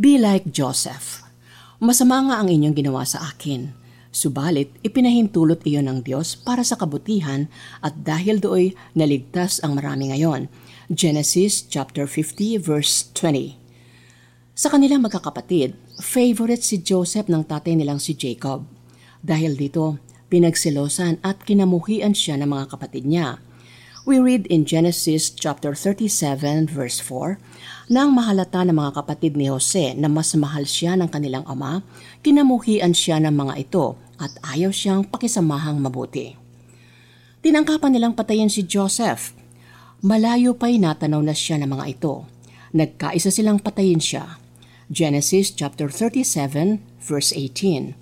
Be like Joseph. Masama nga ang inyong ginawa sa akin. Subalit, ipinahintulot iyon ng Diyos para sa kabutihan at dahil dooy naligtas ang marami ngayon. Genesis chapter 50 verse 20. Sa kanilang magkakapatid, favorite si Joseph ng tatay nilang si Jacob. Dahil dito, pinagsilosan at kinamuhian siya ng mga kapatid niya. We read in Genesis chapter 37 verse 4, Nang mahalata ng mga kapatid ni Jose na mas mahal siya ng kanilang ama, kinamuhian siya ng mga ito at ayaw siyang pakisamahang mabuti. Tinangkapan nilang patayin si Joseph. Malayo pa'y natanaw na siya ng mga ito. Nagkaisa silang patayin siya. Genesis chapter 37 verse 18.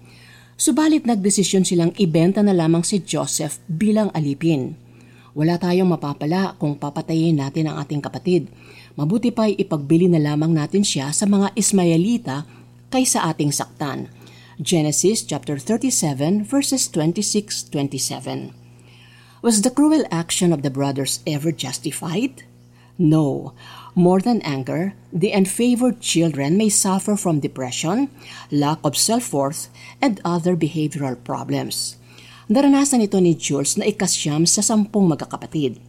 Subalit nagdesisyon silang ibenta na lamang si Joseph bilang alipin wala tayong mapapala kung papatayin natin ang ating kapatid. Mabuti pa'y ipagbili na lamang natin siya sa mga Ismaelita kaysa ating saktan. Genesis chapter 37 verses 26-27 Was the cruel action of the brothers ever justified? No. More than anger, the unfavored children may suffer from depression, lack of self-worth, and other behavioral problems. Naranasan ito ni Jules na ikasyam sa sampung magkakapatid.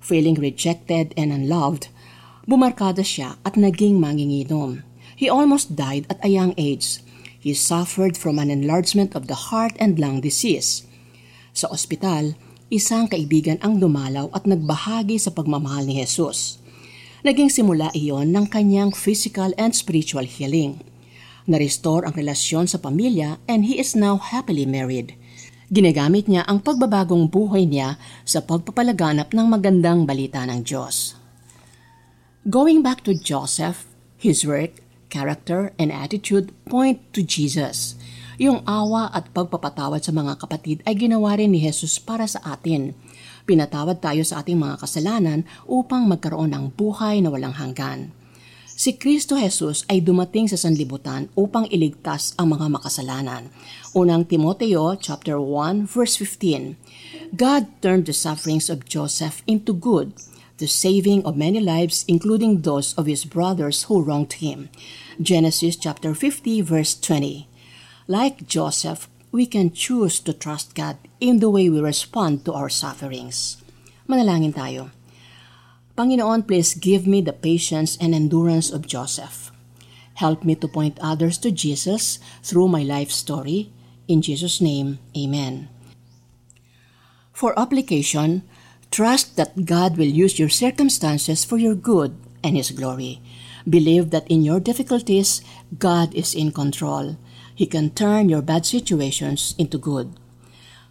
Feeling rejected and unloved, bumarkada siya at naging manginginom. He almost died at a young age. He suffered from an enlargement of the heart and lung disease. Sa ospital, isang kaibigan ang dumalaw at nagbahagi sa pagmamahal ni Jesus. Naging simula iyon ng kanyang physical and spiritual healing. Na-restore ang relasyon sa pamilya and he is now happily married. Ginagamit niya ang pagbabagong buhay niya sa pagpapalaganap ng magandang balita ng Diyos. Going back to Joseph, his work, character, and attitude point to Jesus. Yung awa at pagpapatawad sa mga kapatid ay ginawa rin ni Jesus para sa atin. Pinatawad tayo sa ating mga kasalanan upang magkaroon ng buhay na walang hanggan. Si Kristo Jesus ay dumating sa sanlibutan upang iligtas ang mga makasalanan. Unang Timoteo chapter 1 verse 15. God turned the sufferings of Joseph into good, the saving of many lives including those of his brothers who wronged him. Genesis chapter 50 verse 20. Like Joseph, we can choose to trust God in the way we respond to our sufferings. Manalangin tayo. Panginoon, please give me the patience and endurance of Joseph. Help me to point others to Jesus through my life story. In Jesus' name, Amen. For application, trust that God will use your circumstances for your good and His glory. Believe that in your difficulties, God is in control. He can turn your bad situations into good.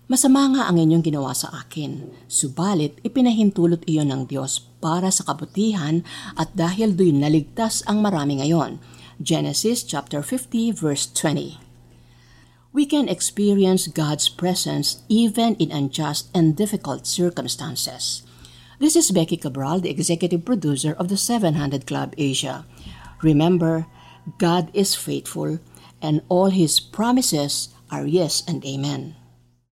Masama nga ang inyong ginawa sa akin, subalit ipinahintulot iyon ng Diyos para sa kabutihan at dahil do'y naligtas ang marami ngayon. Genesis chapter 50 verse 20. We can experience God's presence even in unjust and difficult circumstances. This is Becky Cabral, the executive producer of the 700 Club Asia. Remember, God is faithful and all His promises are yes and amen.